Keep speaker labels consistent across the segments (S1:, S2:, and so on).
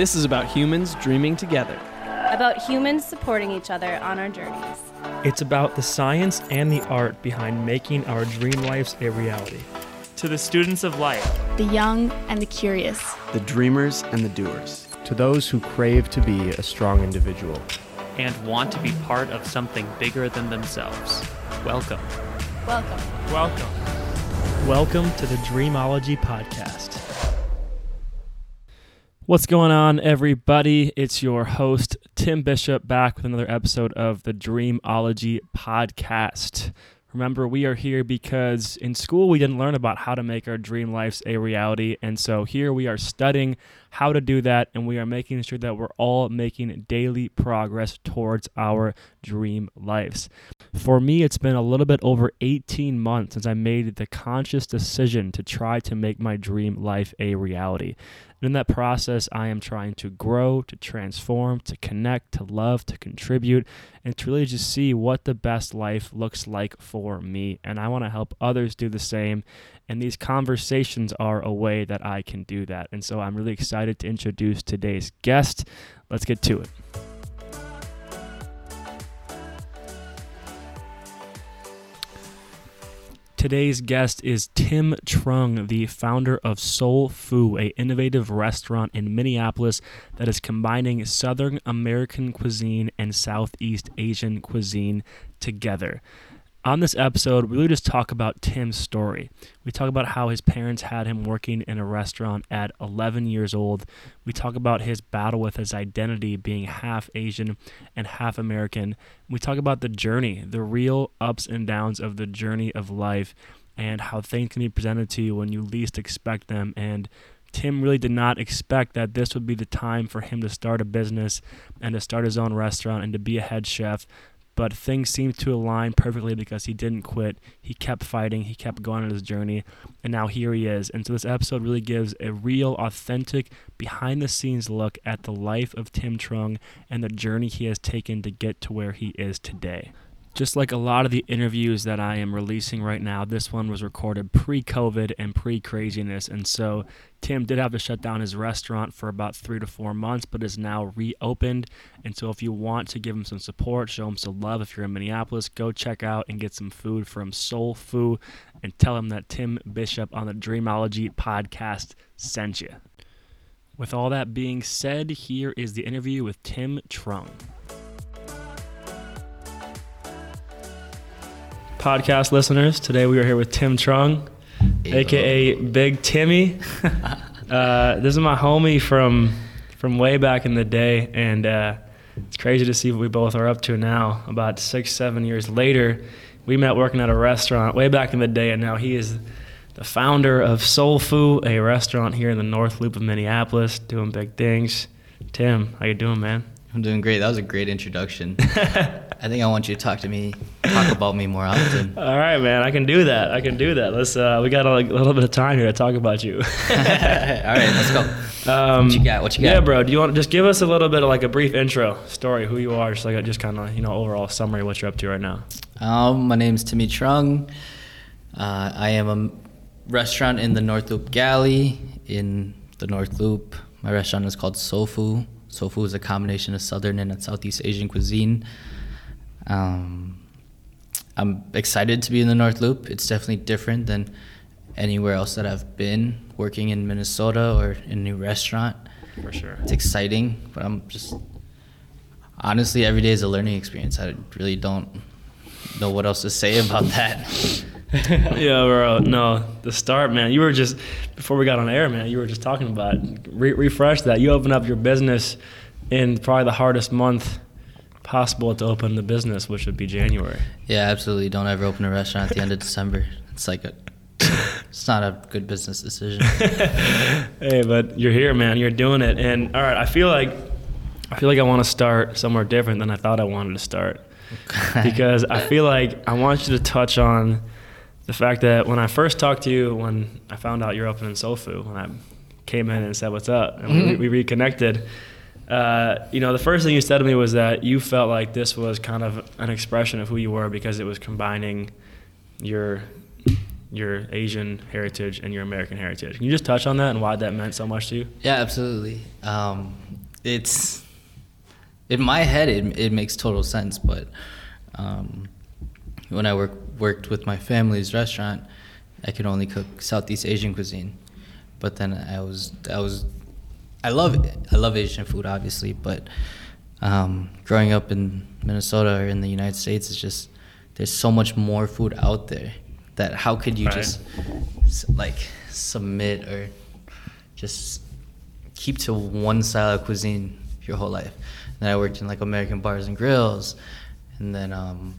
S1: This is about humans dreaming together.
S2: About humans supporting each other on our journeys.
S3: It's about the science and the art behind making our dream lives a reality.
S4: To the students of life,
S5: the young and the curious,
S1: the dreamers and the doers,
S6: to those who crave to be a strong individual
S4: and want to be part of something bigger than themselves. Welcome.
S2: Welcome.
S4: Welcome.
S3: Welcome to the Dreamology Podcast. What's going on, everybody? It's your host, Tim Bishop, back with another episode of the Dreamology Podcast. Remember, we are here because in school we didn't learn about how to make our dream lives a reality. And so here we are studying how to do that, and we are making sure that we're all making daily progress towards our dream lives. For me, it's been a little bit over 18 months since I made the conscious decision to try to make my dream life a reality. And in that process, I am trying to grow, to transform, to connect, to love, to contribute, and to really just see what the best life looks like for me. And I want to help others do the same. And these conversations are a way that I can do that. And so I'm really excited to introduce today's guest. Let's get to it. Today's guest is Tim Trung, the founder of Soul Foo, a innovative restaurant in Minneapolis that is combining Southern American cuisine and Southeast Asian cuisine together. On this episode, we really just talk about Tim's story. We talk about how his parents had him working in a restaurant at 11 years old. We talk about his battle with his identity being half Asian and half American. We talk about the journey, the real ups and downs of the journey of life, and how things can be presented to you when you least expect them. And Tim really did not expect that this would be the time for him to start a business and to start his own restaurant and to be a head chef but things seemed to align perfectly because he didn't quit. He kept fighting, he kept going on his journey, and now here he is. And so this episode really gives a real, authentic, behind the scenes look at the life of Tim Trung and the journey he has taken to get to where he is today. Just like a lot of the interviews that I am releasing right now, this one was recorded pre COVID and pre craziness. And so Tim did have to shut down his restaurant for about three to four months, but is now reopened. And so if you want to give him some support, show him some love, if you're in Minneapolis, go check out and get some food from Soul Foo and tell him that Tim Bishop on the Dreamology podcast sent you. With all that being said, here is the interview with Tim Trung. Podcast listeners. Today we are here with Tim Trung, aka Big Timmy. uh, this is my homie from from way back in the day, and uh, it's crazy to see what we both are up to now. About six, seven years later, we met working at a restaurant way back in the day, and now he is the founder of Soul Foo, a restaurant here in the North Loop of Minneapolis, doing big things. Tim, how you doing, man?
S7: I'm doing great. That was a great introduction. I think I want you to talk to me, talk about me more often.
S3: All right, man. I can do that. I can do that. Let's. Uh, we got a, a little bit of time here to talk about you. All
S7: right, let's go. Um, what you got? What you got?
S3: Yeah, bro. Do you want to just give us a little bit of like a brief intro story, who you are, just like a, just kind of you know overall summary of what you're up to right now.
S7: Um, my name's Timmy Trung. Uh, I am a restaurant in the North Loop Galley in the North Loop. My restaurant is called Foo. Soul Foo is a combination of Southern and Southeast Asian cuisine. Um, I'm excited to be in the North Loop. It's definitely different than anywhere else that I've been working in Minnesota or in a new restaurant.
S3: For sure.
S7: It's exciting, but I'm just honestly every day is a learning experience. I really don't know what else to say about that.
S3: yeah, bro. No, the start, man. You were just before we got on air, man. You were just talking about re- refresh that. You opened up your business in probably the hardest month possible to open the business, which would be January.
S7: Yeah, absolutely. Don't ever open a restaurant at the end of December. It's like a, it's not a good business decision.
S3: hey, but you're here, man. You're doing it, and all right. I feel like I feel like I want to start somewhere different than I thought I wanted to start, because I feel like I want you to touch on the fact that when I first talked to you, when I found out you're opening Foo, when I came in and said what's up, and mm-hmm. we, we, reconnected. Uh, you know, the first thing you said to me was that you felt like this was kind of an expression of who you were because it was combining your your Asian heritage and your American heritage. Can you just touch on that and why that meant so much to you?
S7: Yeah, absolutely. Um, it's in my head it, it makes total sense but um, when i work, worked with my family's restaurant i could only cook southeast asian cuisine but then i was i was i love i love asian food obviously but um, growing up in minnesota or in the united states it's just there's so much more food out there that how could you
S3: Right.
S7: just like submit or just keep to one style of cuisine your whole life. And then I worked in like American bars and grills, and then um,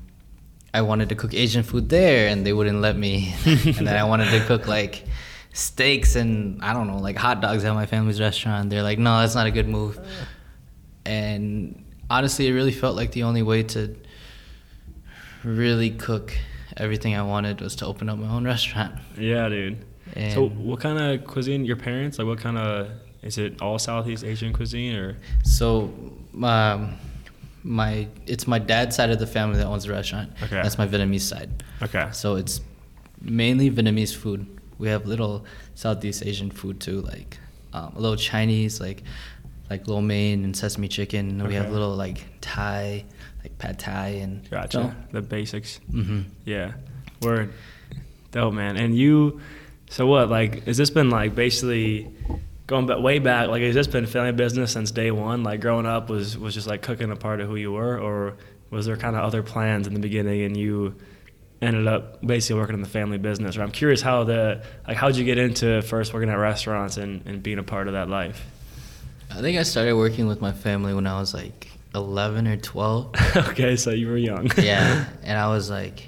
S7: I wanted to cook Asian food there, and they wouldn't let me. and then I wanted to cook like steaks and I don't know, like hot dogs at my family's restaurant. They're like, no, that's not a good move. And honestly, it really felt like the only way to really cook everything I wanted was to open up my own restaurant.
S3: Yeah, dude.
S7: And
S3: so, what kind of cuisine? Your parents like? What kind of? Is it all Southeast Asian cuisine or?
S7: So, um, my it's my dad's side of the family that owns the restaurant.
S3: Okay.
S7: That's my Vietnamese side.
S3: Okay.
S7: So it's mainly Vietnamese food. We have little Southeast Asian food too, like um, a little Chinese, like like lo mein and sesame chicken. And We have little like Thai, like pad Thai and
S3: Gotcha. The basics.
S7: Mm-hmm.
S3: Yeah. Word. Dope, man. And you, so what? Like, has this been like basically going back way back? Like, has this been family business since day one? Like, growing up was was just like cooking a part of who you were, or was there kind of other plans in the beginning and you ended up basically working in the family business? Or I'm curious how the like how'd you get into first working at restaurants and, and being a part of that life?
S7: I think I started working with my family when I was like 11 or 12.
S3: okay, so you were young.
S7: yeah, and I was like,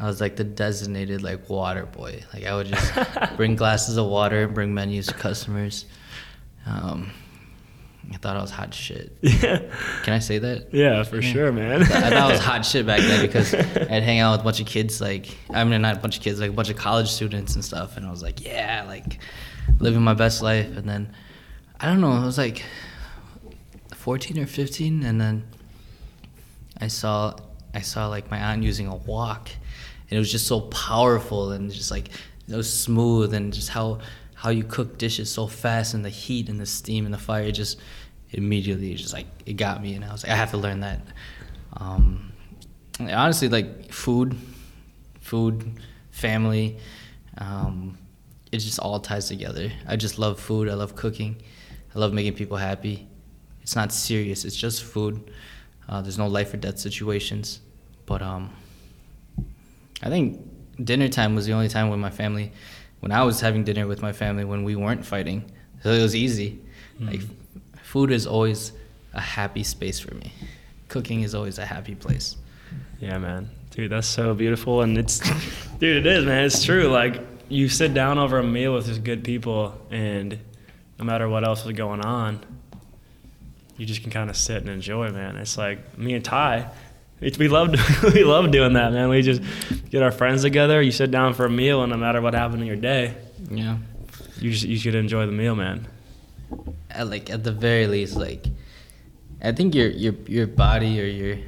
S7: I was like the designated like water boy. Like I would just bring glasses of water and bring menus to customers. Um, I thought I was hot shit.
S3: yeah.
S7: Can I say that?
S3: Yeah, for
S7: Yeah.
S3: sure, man.
S7: I thought I was hot shit back then because I'd hang out with a bunch of kids, like I mean not a bunch of kids, like a bunch of college students and stuff, and I was like, yeah, like living my best life. And then I don't know, I was like 14 or 15, and then I saw I saw like my aunt using a wok, and it was just so powerful and just like it was smooth and just how how you cook dishes so fast and the heat and the steam and the fire it just immediately just like it got me and I was like I have to learn that. Um, honestly, like food, food, family, um, it just all ties together. I just love food. I love cooking. I love making people happy. It's not serious. It's just food. Uh, there's no life or death situations, but um, I think dinner time was the only time when my family, when I was having dinner with my family when we weren't fighting. So it was easy. Hmm. Like food is always a happy space for me. Cooking is always a happy place.
S3: Yeah, man. Dude, that's so beautiful. And it's, dude, it is, man. It's true. Like, you sit down over a meal with just good people, and no matter what else is going on, you just can kind of sit and enjoy, man. It's like me and Ty. It's, we love we love doing that, man. We just get our friends together. You sit down for a meal, and no matter what happened in your day,
S7: Yeah.
S3: you just you should enjoy the meal, man.
S7: At like at the very least, like I think your your your body or your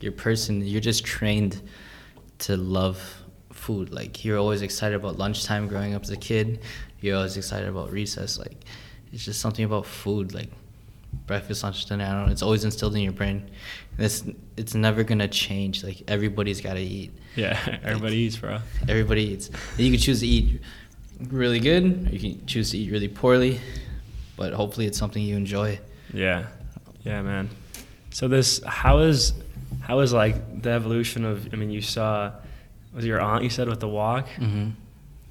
S7: your person, you're just trained to love food. Like you're always excited about lunchtime growing up as a kid. You're always excited about recess. Like it's just something about food. Like breakfast, lunch, dinner. I don't. It's always instilled in your brain. And it's never gonna change. Like everybody's gotta eat.
S3: Yeah, everybody eats, bro.
S7: Everybody eats. You can choose to eat really good, or you can choose to eat really poorly. But hopefully, it's something you enjoy.
S3: Yeah, yeah, man. So this, how is, how is like the evolution of? I mean, you saw, was your aunt you said with the wok,
S7: Mm-hmm.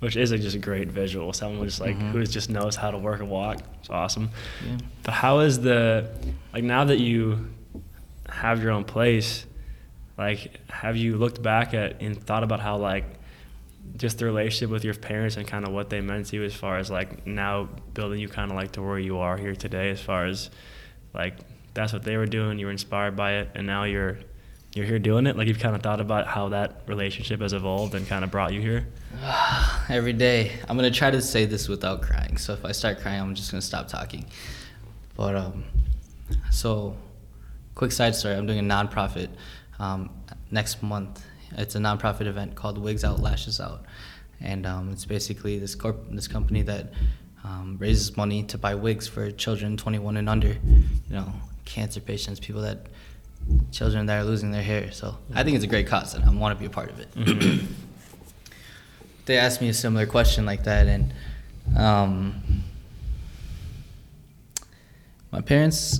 S3: Which is a, just a great visual. Someone just like
S7: Mhm.
S3: who just knows how to work a wok. It's awesome.
S7: Yeah.
S3: But how is the, like now that you have your own place, like have you looked back at and thought about how like just the relationship with your parents and kind of what they meant to you as far as like now building you kind of like to where you are here today as far as like that's what they were doing you were inspired by it and now you're you're here doing it like you've kind of thought about how that relationship has evolved and kind of brought you here
S7: Every day. I'm gonna try to say this without crying. So if I start crying, I'm just gonna stop talking. But um, so quick side story. I'm doing a nonprofit um, next month. It's a nonprofit event called Wigs Out Lashes Out, and um, it's basically this corp this company that um, raises money to buy wigs for children 21 and under, you know, cancer patients, people that, children that are losing their hair. So I think it's a great cause and I want to be a part of it. they asked me a similar question like that, and um, my parents,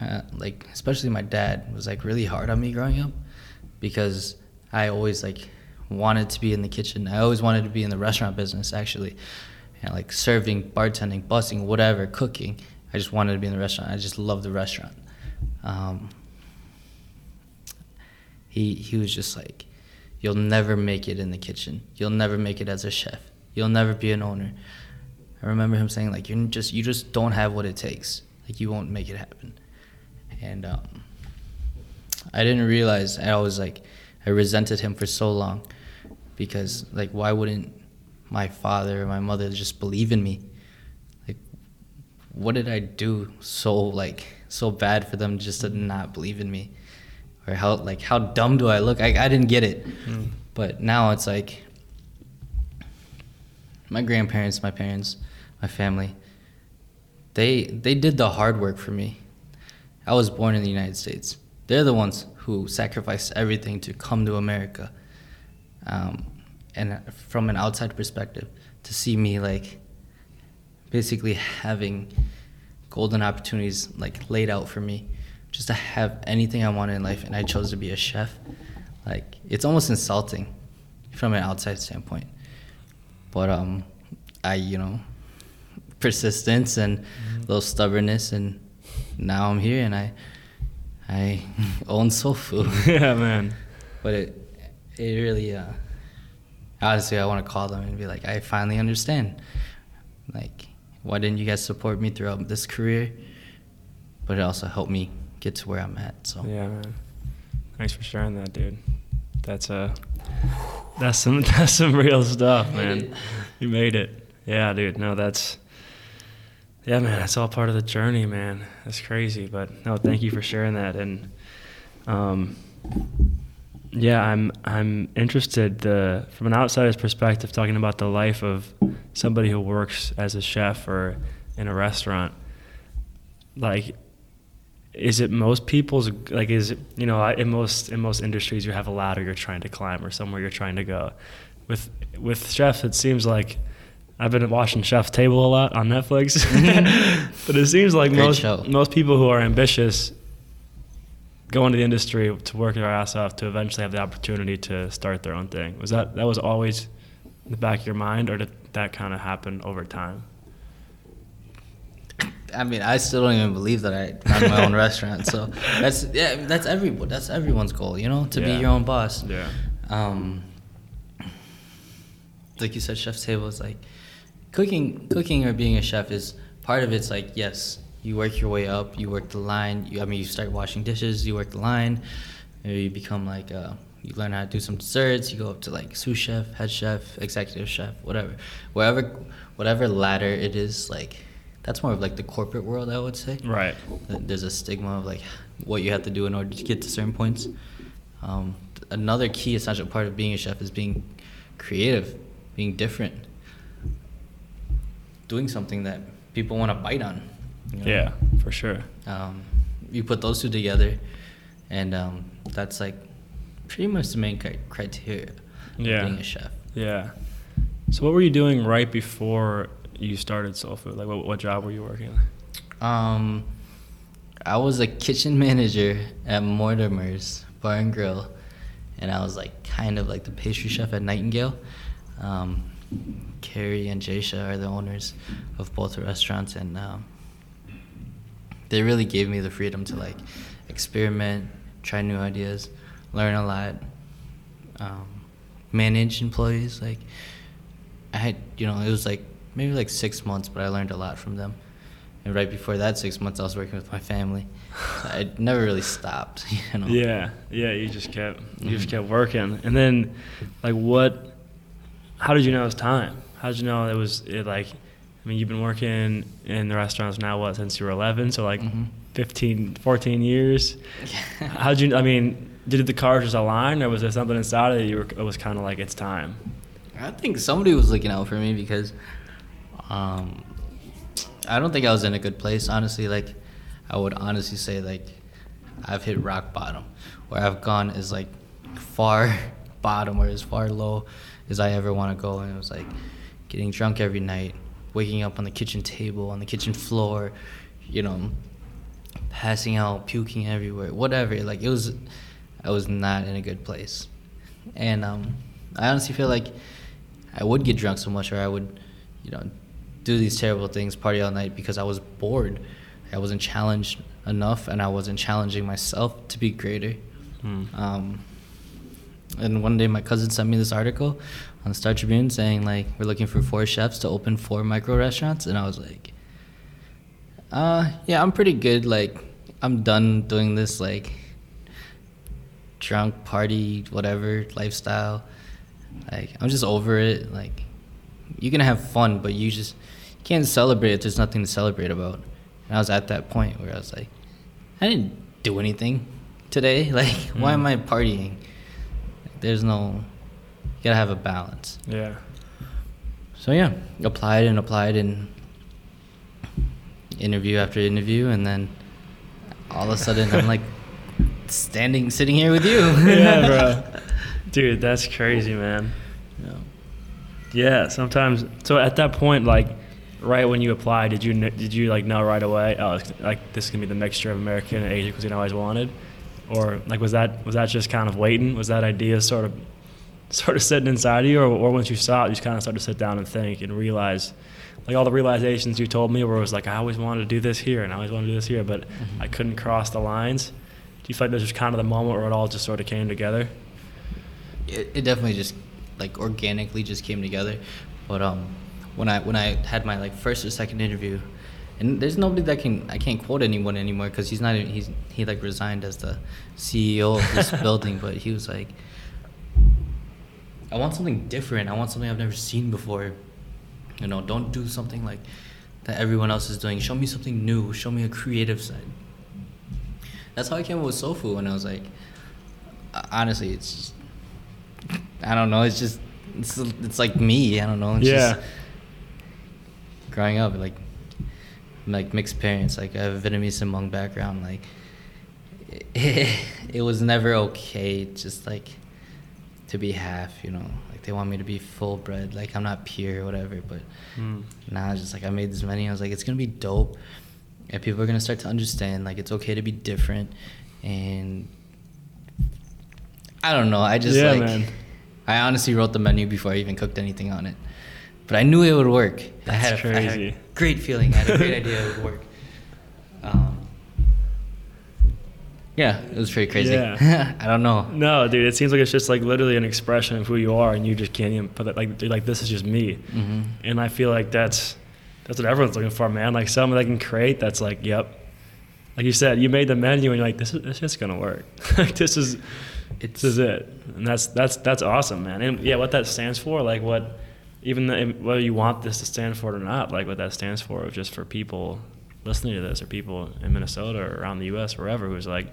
S7: uh, like especially my dad, was like really hard on me growing up because I always like wanted to be in the kitchen. I always wanted to be in the restaurant business actually, and like serving, bartending, busing, whatever, cooking. I just wanted to be in the restaurant. I just love the restaurant. Um, he he was just like, you'll never make it in the kitchen. You'll never make it as a chef. You'll never be an owner. I remember him saying like, you just you just don't have what it takes. Like you won't make it happen. And um, I didn't realize I was like, I resented him for so long, because like why wouldn't my father or my mother just believe in me? Like, what did I do so like so bad for them just to not believe in me? or how like how dumb do I look? I I didn't get it, mm. but now it's like my grandparents, my parents, my family. They they did the hard work for me. I was born in the United States. They're the ones who sacrificed everything to come to America. Um, and from an outside perspective, to see me like basically having golden opportunities like laid out for me just to have anything I wanted in life, and I chose to be a chef. Like it's almost insulting from an outside standpoint, but um, I you know persistence and mm-hmm. little stubbornness, and now I'm here, and I I own Soul Foo.
S3: yeah, man.
S7: But it it really uh, honestly, I want to call them and be like, I finally understand. Like, why didn't you guys support me throughout this career? But it also helped me get to where I'm at. So
S3: yeah, man. Thanks for sharing that, dude. That's uh that's some that's some real stuff, man. You made it. Yeah, dude. No, that's yeah, man. That's all part of the journey, man. That's crazy, but no, thank you for sharing that. And um, yeah, I'm I'm interested the from an outsider's perspective, talking about the life of somebody who works as a chef or in a restaurant. Like is it most people's like is it you know in most in most industries you have a ladder you're trying to climb or somewhere you're trying to go with with chefs it seems like I've been watching Chef's Table a lot on Netflix mm-hmm. but it seems like
S7: Great
S3: most
S7: show.
S3: most people who are ambitious go into the industry to work their ass off to eventually have the opportunity to start their own thing was that that was always in the back of your mind or did that kind of happen over time
S7: I mean, I still don't even believe that I have my own restaurant. So that's yeah, that's every that's everyone's goal, you know, to
S3: yeah.
S7: be your own boss.
S3: Yeah.
S7: Um, like you said, chef's table is like cooking. Cooking or being a chef is part of it's like yes, you work your way up. You work the line. You, I mean, you start washing dishes. You work the line. Maybe you become like uh, you learn how to do some desserts. You go up to like sous chef, head chef, executive chef, whatever, whatever, whatever ladder it is. Like that's more of like the corporate world, I would say.
S3: Right.
S7: There's a stigma of like what you have to do in order to get to certain points. Um, another key essential part of being a chef is being creative, being different, doing something that people want to bite on.
S3: You know? Yeah, for sure.
S7: Um, you put those two together, and um, that's like pretty much the main criteria
S3: yeah.
S7: being a chef.
S3: Yeah. So, what were you doing right before you started Soul Foo? Like, what, what job were you working?
S7: Um, I was a kitchen manager at Mortimer's Bar and Grill, and I was like kind of like the pastry chef at Nightingale. Um, Carrie and Jasha are the owners of both the restaurants, and um, they really gave me the freedom to like experiment, try new ideas, learn a lot, um, manage employees. Like I had, you know, it was like maybe like six months, but I learned a lot from them. And right before that six months, I was working with my family. So I never really stopped, you know.
S3: Yeah, yeah. You just kept you just kept working, and then like what? How did you know it was time? How did you know it was it like? I mean, you've been working in the restaurants now what since you were 11, so like mm-hmm. 15, 14 years. How did you? I mean, did the cards just align, or was there something inside of you? Were, it was kind of like it's time.
S7: I think somebody was looking out for me because Um, I don't think I was in a good place, honestly. Like, I would honestly say like I've hit rock bottom. Where I've gone is like far bottom or as far low as I ever want to go, and it was like getting drunk every night, waking up on the kitchen table, on the kitchen floor, you know, passing out, puking everywhere, whatever. Like it was, I was not in a good place, and um, I honestly feel like I would get drunk so much, or I would, you know, do these terrible things, party all night because I was bored. I wasn't challenged enough, and I wasn't challenging myself to be greater.
S3: Mm.
S7: Um, and one day, my cousin sent me this article on the Star Tribune saying like we're looking for four chefs to open four micro restaurants, and I was like, uh, yeah, I'm pretty good. Like, I'm done doing this like drunk party, whatever lifestyle. Like, I'm just over it. Like, you can have fun, but you just you can't celebrate if there's nothing to celebrate about. And I was at that point where I was like, I didn't do anything today. Like, why am I partying? There's no, you gotta have a balance.
S3: Yeah.
S7: So yeah, applied and applied and interview after interview, and then all of a sudden I'm like standing, sitting here with you.
S3: yeah, bro. Dude, that's crazy, man.
S7: Yeah.
S3: Yeah, sometimes. So at that point, like, right when you applied, did you did you like know right away? Oh, like this is gonna be the mixture of American and Asian cuisine I always wanted, or like was that was that just kind of waiting? Was that idea sort of sort of sitting inside of you, or, or once you saw it, you just kind of started to sit down and think and realize, like all the realizations you told me, where it was like I always wanted to do this here and I always wanted to do this here, but I couldn't cross the lines. Do you feel like this was kind of the moment where it all just sort of came together?
S7: it, it definitely just like organically just came together. But um, when I when I had my like first or second interview, and there's nobody that can I can't quote anyone anymore because he's not even, he's he like resigned as the CEO of this building, but he was like, I want something different. I want something I've never seen before. You know, don't do something like that everyone else is doing. Show me something new. Show me a creative side. That's how I came up with Sofu, and I was like, honestly, it's just I don't know. It's just it's it's like me. I don't know. It's
S3: Yeah.
S7: Just growing up, like like mixed parents. Like I have a Vietnamese and Hmong background. Like it, it was never okay. Just like to be half. You know, like they want me to be full bred. Like I'm not pure, whatever. But
S3: Mm.
S7: now it's just like I made this menu. I was like, it's gonna be dope, and people are gonna start to understand. Like it's okay to be different, and I don't know. I just
S3: Yeah,
S7: like
S3: man.
S7: I honestly wrote the menu before I even cooked anything on it, but I knew it would work. I had,
S3: That's
S7: a, I had
S3: crazy.
S7: Great feeling. I had a great idea it would work. Um, yeah, it was pretty crazy.
S3: Yeah.
S7: I don't know.
S3: No, dude, it seems like it's just like literally an expression of who you are, and you just can't even put it like, dude, like this is just me.
S7: hmm
S3: And I feel like that's that's what everyone's looking for, man. Like someone that can create. That's like, yep. Like you said, you made the menu, and you're like, this is this is gonna work. like this is
S7: It's
S3: this is it, and that's that's that's awesome, man. And yeah, what that stands for, like what, even the, whether you want this to stand for it or not, like what that stands for, just for people listening to this or people in Minnesota or around the U.S. wherever who's like,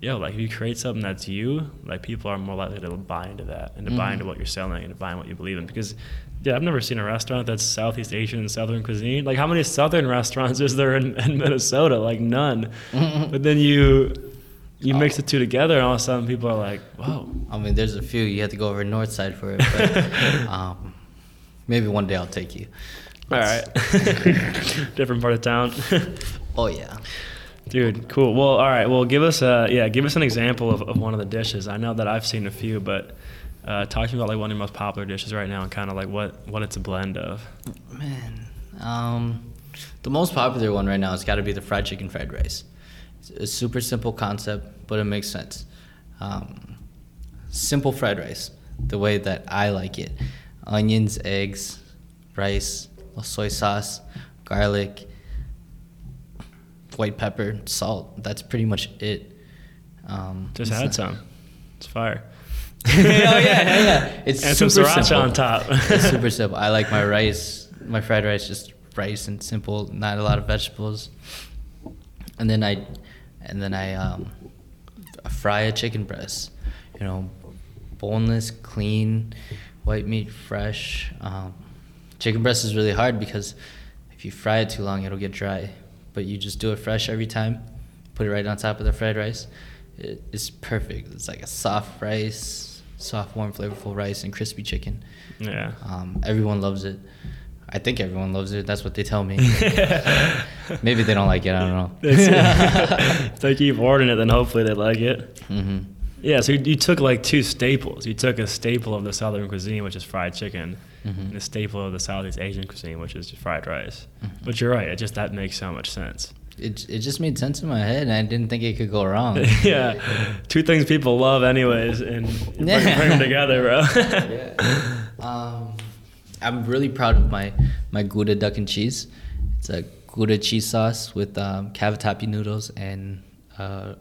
S3: yo, like if you create something that's you, like people are more likely to buy into that and to buy
S7: Mhm.
S3: into what you're selling and to buy into what you believe in. Because yeah, I've never seen a restaurant that's Southeast Asian and Southern cuisine. Like how many Southern restaurants is there in, in Minnesota? Like none. but then you you mix the two together, and all of a sudden people are like, whoa.
S7: I mean, there's a few. You have to go over north side for it. But, um, maybe one day I'll take you.
S3: All right. Different part of town.
S7: Oh yeah.
S3: Dude, cool. Well, all right. Well, give us a yeah, give us an example of, of one of the dishes. I know that I've seen a few, but uh, talk to me about like one of your most popular dishes right now and kind of like what what it's a blend of.
S7: Man, um, the most popular one right now has got to be the fried chicken fried rice. It's a super simple concept, but it makes sense. Um, simple fried rice, the way that I like it: onions, eggs, rice, soy sauce, garlic, white pepper, salt. That's pretty much it. Um,
S3: Just had
S7: not-
S3: some. It's fire.
S7: oh yeah, yeah, yeah. It's
S3: And some
S7: super
S3: sriracha
S7: simple.
S3: on top.
S7: it's super simple. I like my rice, my fried rice, just rice and simple, not a lot of vegetables. And then I, and then I um, fry a chicken breast. You know, boneless, clean, white meat, fresh. Um, chicken breast is really hard because if you fry it too long, it'll get dry. But you just do it fresh every time. Put it right on top of the fried rice. It, it's perfect. It's like a soft rice, soft, warm, flavorful rice, and crispy chicken.
S3: Yeah.
S7: Um, everyone loves it. I think everyone loves it. That's what they tell me. Maybe they don't like it. I don't know.
S3: if they keep ordering it, then hopefully they like it.
S7: hmm
S3: Yeah, so you, you took like two staples. You took a staple of the Southern cuisine, which is fried chicken,
S7: Mhm.
S3: and a staple of the Southeast Asian cuisine, which is fried rice.
S7: Mhm.
S3: But you're right; it just that makes so much sense.
S7: It it just made sense in my head, and I didn't think it could go wrong.
S3: yeah, two things people love, anyways, and you bring,
S7: Yeah.
S3: bring them together, bro.
S7: yeah. Um, I'm really proud of my my Gouda duck and cheese. It's a Gouda cheese sauce with um, cavatappi noodles and uh,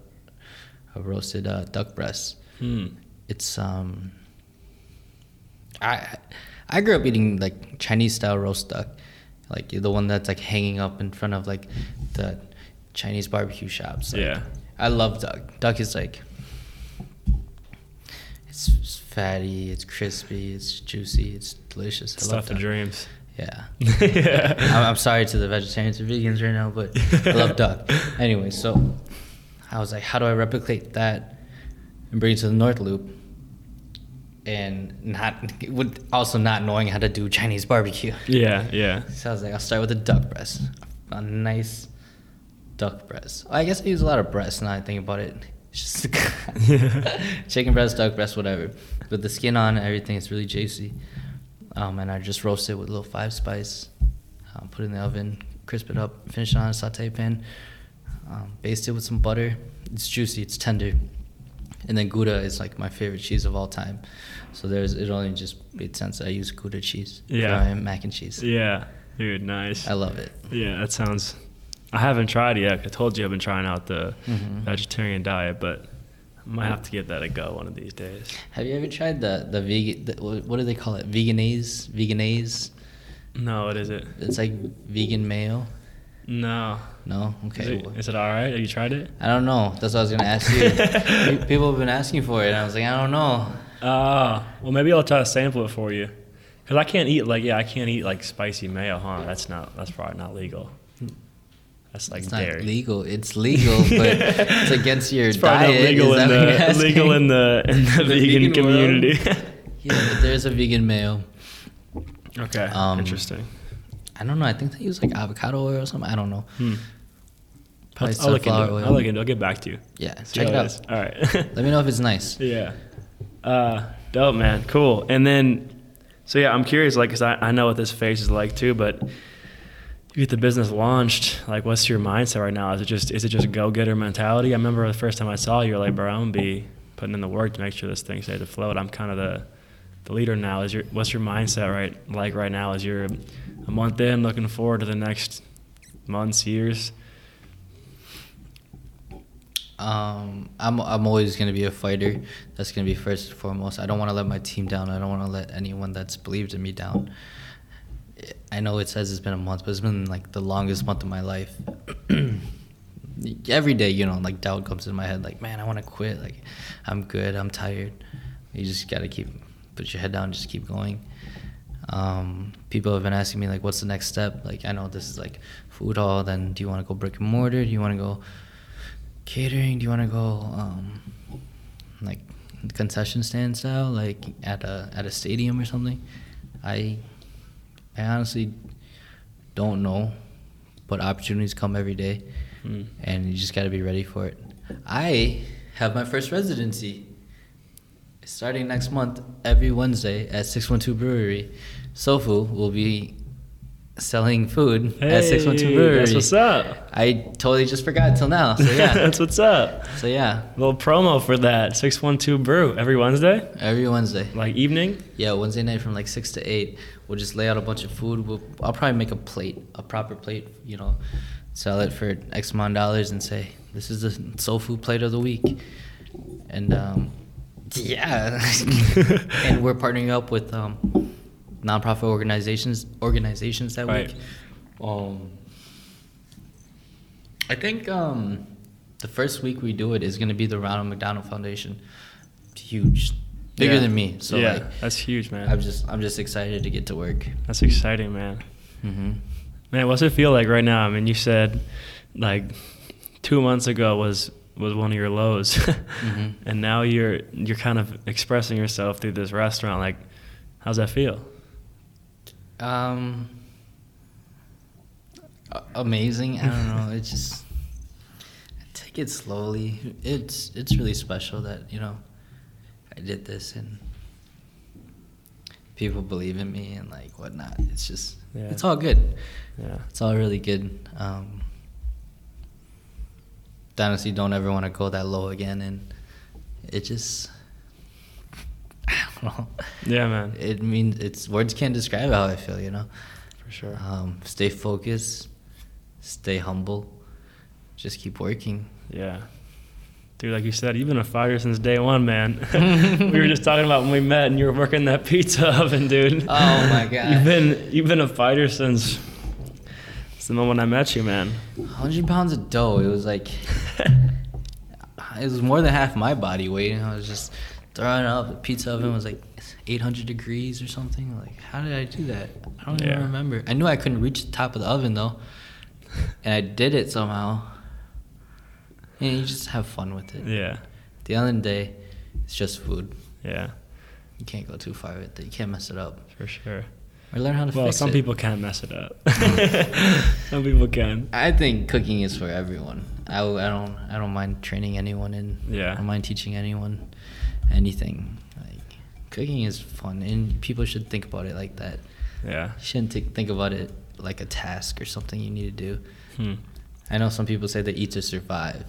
S7: a roasted uh, duck breasts.
S3: Hmm.
S7: It's um, I I grew up eating like Chinese style roast duck, like the one that's like hanging up in front of like the Chinese barbecue shops. Like,
S3: Yeah.
S7: I love duck. Duck is like it's, fatty, it's crispy, it's juicy, it's delicious. I love
S3: Stuff of dreams.
S7: Yeah.
S3: yeah.
S7: I'm, I'm sorry to the vegetarians and vegans right now, but I love duck. Anyway, so I was like, how do I replicate that and bring it to the North Loop? And not with also not knowing how to do Chinese barbecue.
S3: Yeah, yeah.
S7: So I was like, I'll start with a duck breast, a nice duck breast. I guess I use a lot of breasts now. I think about it. It's just chicken breast, duck breast, whatever. With the skin on, everything is really juicy. Um, and I just roast it with a little five spice. Um, put it in the oven, crisp it up, finish it on a saute pan. Um, baste it with some butter. It's juicy, it's tender. And then Gouda is like my favorite cheese of all time. So there's it only just made sense I use Gouda cheese
S3: Yeah.
S7: my mac and cheese.
S3: Yeah, dude, nice.
S7: I love it.
S3: Yeah, that sounds. I haven't tried it yet. I told you I've been trying out the
S7: Mhm.
S3: vegetarian diet, but I might have to give that a go one of these days.
S7: Have you ever tried the the vegan? The, what what do they call it? Veganese? Veganese?
S3: No, what is it?
S7: It's like vegan mayo.
S3: No.
S7: No.
S3: Is
S7: Okay.
S3: it, is it all right? Have you tried it?
S7: I don't know. That's what I was gonna ask you. People have been asking for it, and I was like, I don't know.
S3: Ah, well, maybe I'll try to sample it for you. Cause I can't eat like yeah, I can't eat like spicy mayo, huh? That's not that's probably not legal. That's like
S7: It's not
S3: dairy.
S7: legal. It's legal, but it's against your
S3: It's probably
S7: diet.
S3: not legal
S7: Is
S3: in
S7: that what you're
S3: the legal in the in the,
S7: The
S3: vegan,
S7: vegan
S3: community.
S7: Yeah, but there's a vegan mayo.
S3: okay,
S7: Um,
S3: interesting.
S7: I don't know. I think they use like avocado oil or something. I don't know.
S3: Hmm.
S7: Probably
S3: I'll, I'll look into it.
S7: oil.
S3: I'll look into it. I'll get back to you.
S7: Yeah,
S3: See
S7: check it out.
S3: is. All right.
S7: Let me know if it's nice.
S3: Yeah. Uh, dope, man. Cool. And then, so yeah, I'm curious, like, cause I, I know what this phase is like too, but you get the business launched. Like, what's your mindset right now? Is it just, is it just go getter mentality? I remember the first time I saw you, you're like, bro, I'm gonna be putting in the work to make sure this thing stays afloat. I'm kind of the, the leader now. Is your, what's your mindset right, like right now? Is you're a month in, looking forward to the next months, years?
S7: Um, I'm I'm always gonna be a fighter. That's gonna be first and foremost. I don't want to let my team down. I don't want to let anyone that's believed in me down. I know it says it's been a month, but it's been like the longest month of my life. Every day, you know, like doubt comes in my head. Like, man, I want to quit. Like, I'm good. I'm tired. You just gotta keep put your head down. Just keep going. Um, people have been asking me like, what's the next step? Like, I know this is like food hall. Then, do you want to go brick and mortar? Do you want to go catering? Do you want to go um, like concession stand style, like at a at a stadium or something? I I honestly don't know, but opportunities come every day,
S3: Hmm.
S7: and you just got to be ready for it. I have my first residency starting next month. Every Wednesday at Six One Two Brewery, Sofu will be selling food at Six One Two
S3: Hey,
S7: Brewery.
S3: That's what's up.
S7: I totally just forgot till now. So yeah,
S3: that's what's up.
S7: so yeah, A
S3: little promo for that 612 brew every wednesday
S7: every Wednesday.
S3: like evening
S7: Yeah, Wednesday night from like six to eight. We'll just lay out a bunch of food. We'll, I'll probably make a plate, a proper plate. You know, sell it for X amount of dollars and say this is the soul food plate of the week. And um, yeah, and we're partnering up with um, nonprofit organizations organizations that
S3: Right.
S7: week. Um, I think um, the first week we do it is going to be the Ronald McDonald Foundation. Huge, bigger
S3: Yeah.
S7: than me. So
S3: yeah,
S7: like,
S3: that's huge, man.
S7: I'm just I'm just excited to get to work.
S3: That's exciting, man.
S7: hmm
S3: Man, what's it feel like right now? I mean, you said like two months ago was was one of your lows,
S7: Mhm.
S3: and now you're you're kind of expressing yourself through this restaurant. Like, how's that feel?
S7: Um, amazing. I don't know. It's just I take it slowly. It's it's really special that you know I did this and people believe in me and like whatnot. It's just
S3: Yeah.
S7: it's all good.
S3: Yeah,
S7: It's all really good. Um, honestly, don't ever want to go that low again, and it just I don't know.
S3: yeah, man,
S7: It means it's words can't describe how I feel. You know.
S3: for sure.
S7: Um, stay focused, stay humble, just keep working.
S3: Yeah. Dude, like you said, you've been a fighter since day one, man. we were just talking about when we met, and you were working that pizza oven, dude.
S7: Oh, my God.
S3: You've been you've been a fighter since, since the moment I met you, man.
S7: 100 pounds of dough. It was like, it was more than half my body weight. And I was just throwing it up. The pizza oven was like 800 degrees or something. Like, how did I do that? I don't
S3: Yeah.
S7: even remember. I knew I couldn't reach the top of the oven though. And I did it somehow. And you just have fun with it.
S3: Yeah,
S7: At the end of the day, it's just food.
S3: yeah,
S7: You can't go too far with it. You can't mess it up.
S3: for sure.
S7: Or learn how to
S3: Well, some
S7: it.
S3: people can mess it up. some people can.
S7: I think cooking is for everyone. I, I don't I don't mind training anyone in.
S3: Yeah.
S7: I don't mind teaching anyone anything. Like cooking is fun and people should think about it like that.
S3: Yeah.
S7: You shouldn't think think about it like a task or something you need to do.
S3: Hmm.
S7: I know some people say they eat to survive.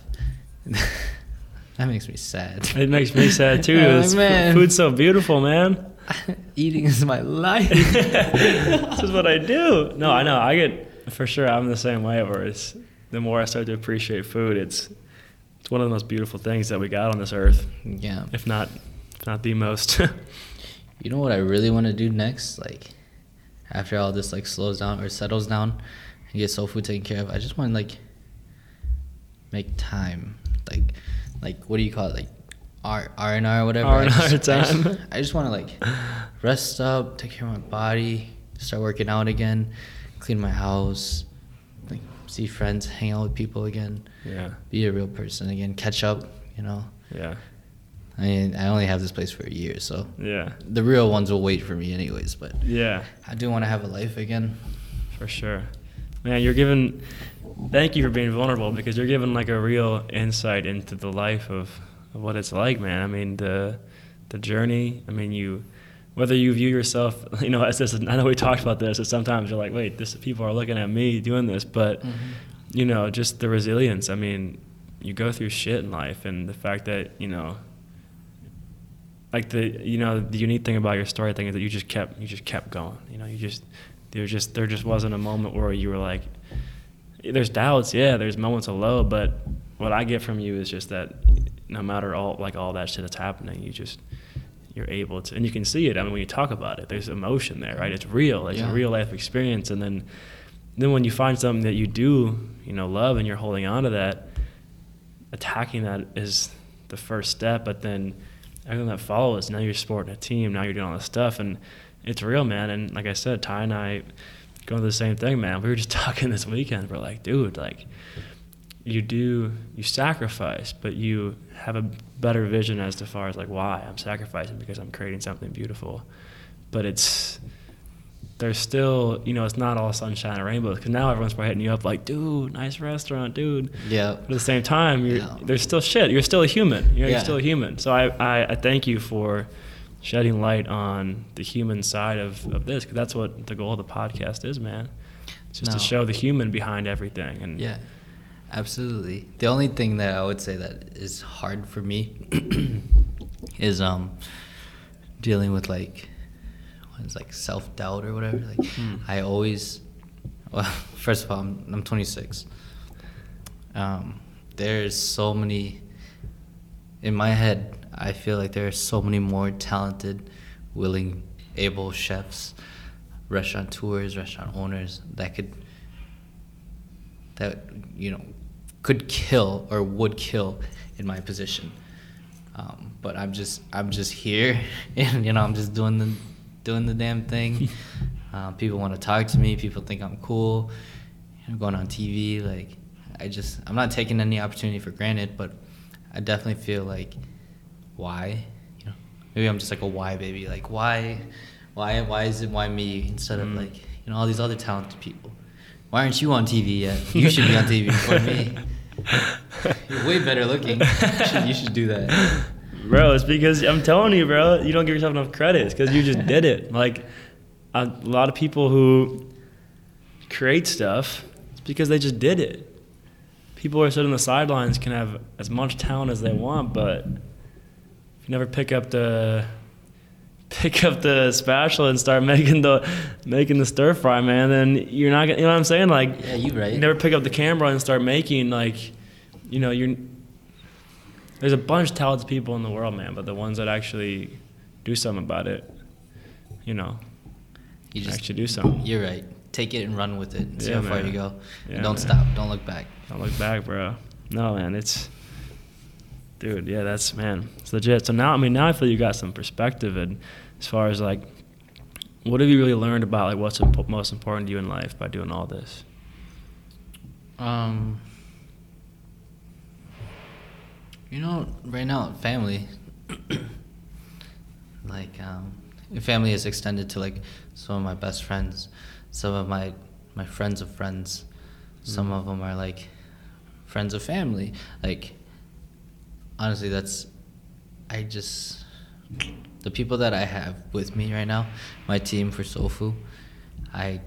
S7: that makes me sad.
S3: It makes me sad too. It's-
S7: man.
S3: Food's so beautiful, man.
S7: Eating is my life.
S3: this is what I do. No, I know. I get for sure. I'm the same way. Where it's the more I start to appreciate food, it's one of the most beautiful things that we got on this earth,
S7: yeah.
S3: if not if not the most.
S7: You know what I really want to do next? Like, after all this like slows down or settles down, and get Soul Foo taken care of, I just want to like make time, like, like what do you call it, like R R and R or whatever. Just- I just-
S3: time.
S7: I just want to like rest up, take care of my body, start working out again, clean my house, see friends, hang out with people again,
S3: yeah,
S7: be a real person again, catch up. You know,
S3: yeah,
S7: I mean, I only have this place for a year, so
S3: yeah,
S7: the real ones will wait for me anyways. But
S3: yeah,
S7: I do want to have a life again.
S3: for sure. Man, you're giving. Thank you for being vulnerable because you're giving like a real insight into the life of, of what it's like, man. I mean the the journey. I mean you. Whether you view yourself, you know, as this, I know we talked about this, and sometimes you're like, wait, this people are looking at me doing this, but mm-hmm. you know, just the resilience. I mean, you go through shit in life, and the fact that you know, like the you know, the unique thing about your story, thing is that you just kept you just kept going. You know, you just there just there just wasn't a moment where you were like, there's doubts, yeah, there's moments of low, but what I get from you is just that no matter all like all that shit that's happening, you just you're able to, and you can see it. I mean, when you talk about it, there's emotion there, right? It's real. It's
S7: Yeah.
S3: a real life experience, and then then when you find something that you do, you know, love, and you're holding on to that, attacking that is the first step. But then everything that follows, now you're sporting a team, now you're doing all this stuff, and it's real, man. And like I said, Ty and I going through the same thing, man. We were just talking this weekend. We're like, dude, like you do you sacrifice, but you have a better vision as to far as like why I'm sacrificing because I'm creating something beautiful. But it's there's still you know it's not all sunshine and rainbows because now everyone's probably hitting you up like, dude, nice restaurant, dude.
S7: Yeah.
S3: But at the same time, you're,
S7: Yeah.
S3: there's still shit. You're still a human. You're,
S7: Yeah.
S3: still a human. So I, I, I thank you for shedding light on the human side of, of this because that's what the goal of the podcast is, man. It's just
S7: No.
S3: to show the human behind everything. And
S7: Yeah, absolutely. The only thing that I would say that is hard for me is um dealing with like what is like self doubt or whatever. Like
S3: Hmm.
S7: I always, well, first of all, I'm, I'm 26. Um, there's so many in my head. I feel like there are so many more talented, willing, able chefs, restaurateurs, restaurant owners that could that you know could kill or would kill in my position Um, but I'm just I'm just here, and you know I'm just doing the doing the damn thing. uh, people want to talk to me. People think I'm cool. You know, going on TV, like I just I'm not taking any opportunity for granted, but I definitely feel like why, you know, maybe I'm just like a why baby. Like why, why, why is it why me instead of
S3: Mm.
S7: like you know all these other talented people? Why aren't you on TV yet? You should be on TV before me. You're way better looking. You should, you should do that.
S3: Bro, it's because I'm telling you, bro, you don't give yourself enough credit. Because you just did it. Like a, a lot of people who create stuff, it's because they just did it. People who are sitting on the sidelines can have as much talent as they want, but if you never pick up the pick up the spatula and start making the making the stir fry, man, then you're not gonna. You know what I'm saying? Like,
S7: Yeah, you right.
S3: you never pick up the camera and start making like, you know, you're. There's a bunch of talented people in the world, man, but the ones that actually do something about it, you know,
S7: You just
S3: actually do something.
S7: You're right. Take it and run with it. And see
S3: Yeah,
S7: how far
S3: man.
S7: you go.
S3: Yeah,
S7: and don't
S3: man.
S7: stop. Don't look back.
S3: Don't look back, bro. No, man, it's, dude, yeah, that's man, it's legit. So now, I mean, now I feel you got some perspective, and as far as like, what have you really learned about like what's impo- most important to you in life by doing all this?
S7: Um, you know, right now, family. like, um, family is extended to like some of my best friends, some of my my friends of friends. Some of them are like friends of family. Like, honestly, that's I just the people that I have with me right now, my team for Soul Foo. I,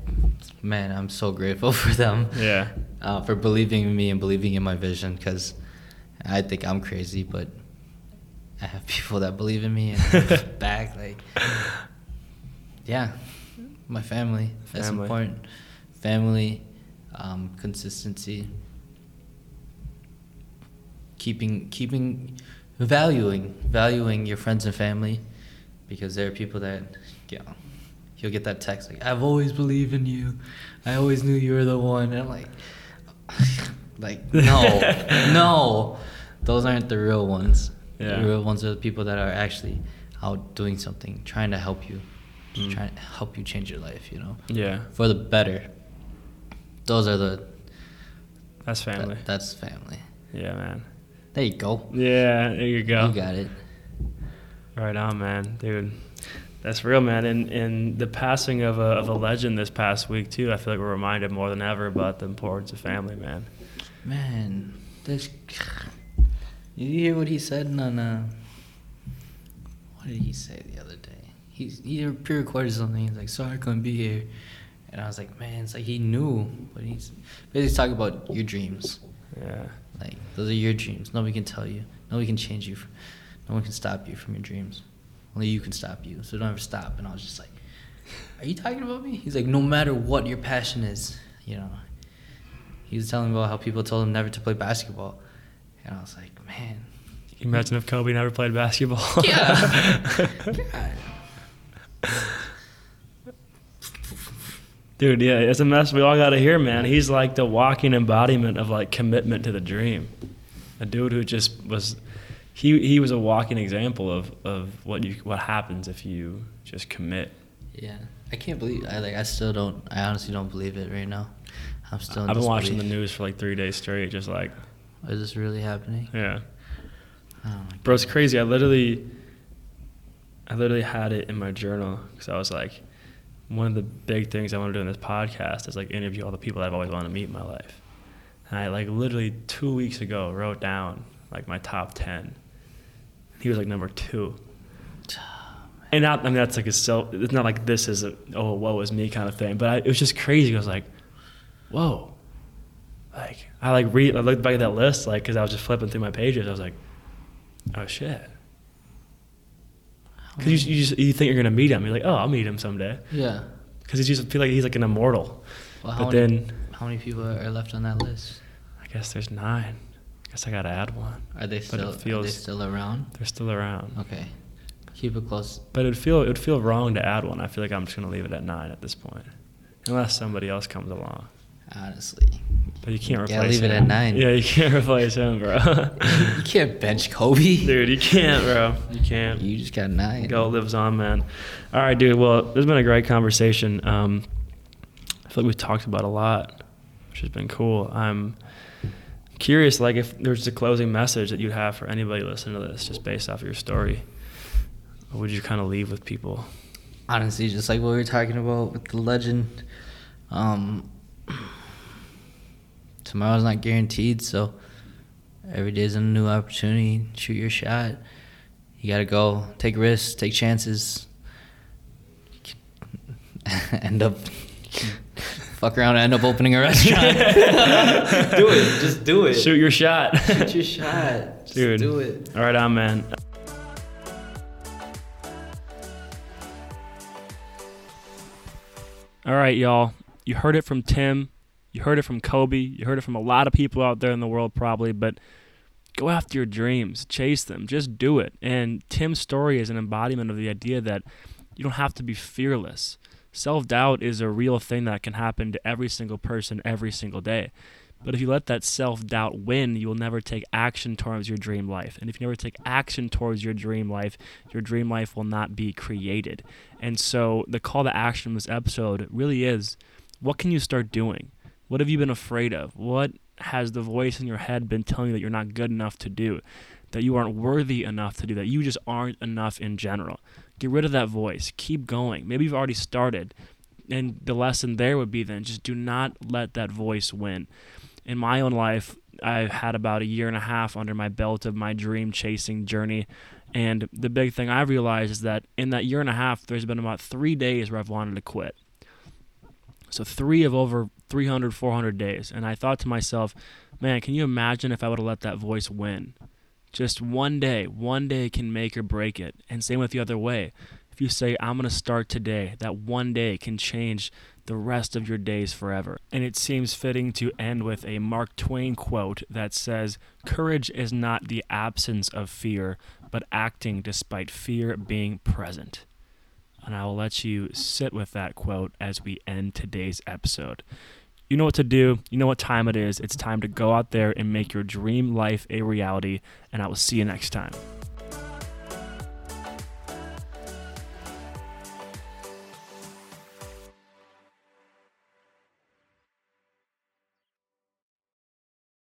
S7: man, I'm so grateful for them
S3: Yeah,
S7: uh, for believing in me and believing in my vision because I think I'm crazy, but I have people that believe in me and back. Like, yeah, my family.
S3: family.
S7: That's important. Family, um, consistency, keeping keeping valuing valuing your friends and family because there are people that you know, you'll get that text like I've always believed in you. I always knew you were the one. And I'm like like no. no. Those aren't the real ones.
S3: Yeah.
S7: The real ones are the people that are actually out doing something, trying to help you.
S3: Mm.
S7: Trying to help you change your life, you know.
S3: yeah,
S7: For the better. Those are the
S3: that's family.
S7: that- that's family.
S3: yeah, man.
S7: There you go.
S3: Yeah, there you go.
S7: You got it.
S3: Right on, man, dude. That's real, man. And and the passing of a of a legend this past week too. I feel like we're reminded more than ever about the importance of family, man.
S7: Man, this. You hear what he said on uh, what did he say the other day? He's he pre-recorded something. He's like, "Sorry, I couldn't be here," and I was like, "Man, it's like he knew." But he's basically talking about your dreams.
S3: Yeah,
S7: Like those are your dreams. Nobody can tell you. Nobody can change you. No one can stop you from your dreams. Only you can stop you. So don't ever stop. And I was just like, "Are you talking about me?" He's like, "No matter what your passion is, you know." He was telling me about how people told him never to play basketball, and I was like, "Man,
S3: Can you imagine if Kobe never played basketball?
S7: Yeah.
S3: Dude, yeah, it's a mess we all got to hear, man. He's like the walking embodiment of like commitment to the dream. A dude who just was, he he was a walking example of, of what you what happens if you just commit.
S7: yeah." I can't believe. I like. I still don't. I honestly don't believe it right now. I'm still. In
S3: I've been watching the news for like three days straight, just like
S7: Is this really happening?
S3: yeah.
S7: Oh my
S3: Bro, it's crazy. I literally, I literally had it in my journal because I was like, one of the big things I want to do in this podcast is like interview all the people I've always wanted to meet in my life. And I like literally two weeks ago wrote down like my top ten. He was like number two. And not, I mean, that's like a self. It's not like this is a oh woe is me kind of thing. But I, it was just crazy. I was like, whoa. Like I like read. I looked back at that list like because I was just flipping through my pages. I was like, oh shit. Because you, you just you think you're gonna meet him. You're like, oh, I'll meet him someday.
S7: Yeah.
S3: Because you just feel like he's like an immortal.
S7: Well, how
S3: but
S7: many,
S3: then
S7: how many people are left on that list?
S3: I guess there's nine. I guess I gotta add one.
S7: Are they
S3: it
S7: still? are they still around?
S3: They're still around.
S7: Okay. Keep it close.
S3: But it'd feel it'd feel wrong to add one. I feel like I'm just gonna leave it at nine at this point, unless somebody else comes along.
S7: Honestly,
S3: But you can't
S7: Yeah,
S3: replace
S7: leave it
S3: him.
S7: at nine.
S3: Yeah, you can't replace him, bro.
S7: you can't bench Kobe.
S3: dude, you can't, bro. You can't.
S7: You just got nine.
S3: Go lives on, man. All right, dude. Well, this has been a great conversation. Um, I feel like we've talked about a lot, which has been cool. I'm curious, like, if there's a closing message that you'd have for anybody listening to this, just based off of your story. What would you kind of leave with people?
S7: Honestly, just like what we were talking about with the legend, um, tomorrow's not guaranteed, so every day's a new opportunity. Shoot your shot. You gotta go. Take risks. Take chances. end up fuck around and end up opening a restaurant. do it. Just do it.
S3: Shoot your shot.
S7: Shoot your shot. Just
S3: Dude.
S7: do it.
S3: All right, on, man. All right, y'all. You heard it from Tim. You heard it from Kobe. You heard it from a lot of people out there in the world, probably. But go after your dreams, chase them, just do it. And Tim's story is an embodiment of the idea that you don't have to be fearless. Self doubt is a real thing that can happen to every single person every single day. But if you let that self doubt win, you will never take action towards your dream life. And if you never take action towards your dream life, your dream life will not be created. And so the call to action in this episode really is what can you start doing? What have you been afraid of? What has the voice in your head been telling you that you're not good enough to do? That you aren't worthy enough to do that? You just aren't enough in general. Get rid of that voice. Keep going. Maybe you've already started. And the lesson there would be then just do not let that voice win in my own life, I've had about a year and a half under my belt of my dream chasing journey. And the big thing I realized is that in that year and a half, there's been about three days where I've wanted to quit. So, three of over 300, 400 days. And I thought to myself, man, can you imagine if I would have let that voice win? Just one day, one day can make or break it. And same with the other way. If you say, I'm going to start today, that one day can change the rest of your days forever. And it seems fitting to end with a Mark Twain quote that says, Courage is not the absence of fear, but acting despite fear being present. And I will let you sit with that quote as we end today's episode. You know what to do. You know what time it is. It's time to go out there and make your dream life a reality. And I will see you next time.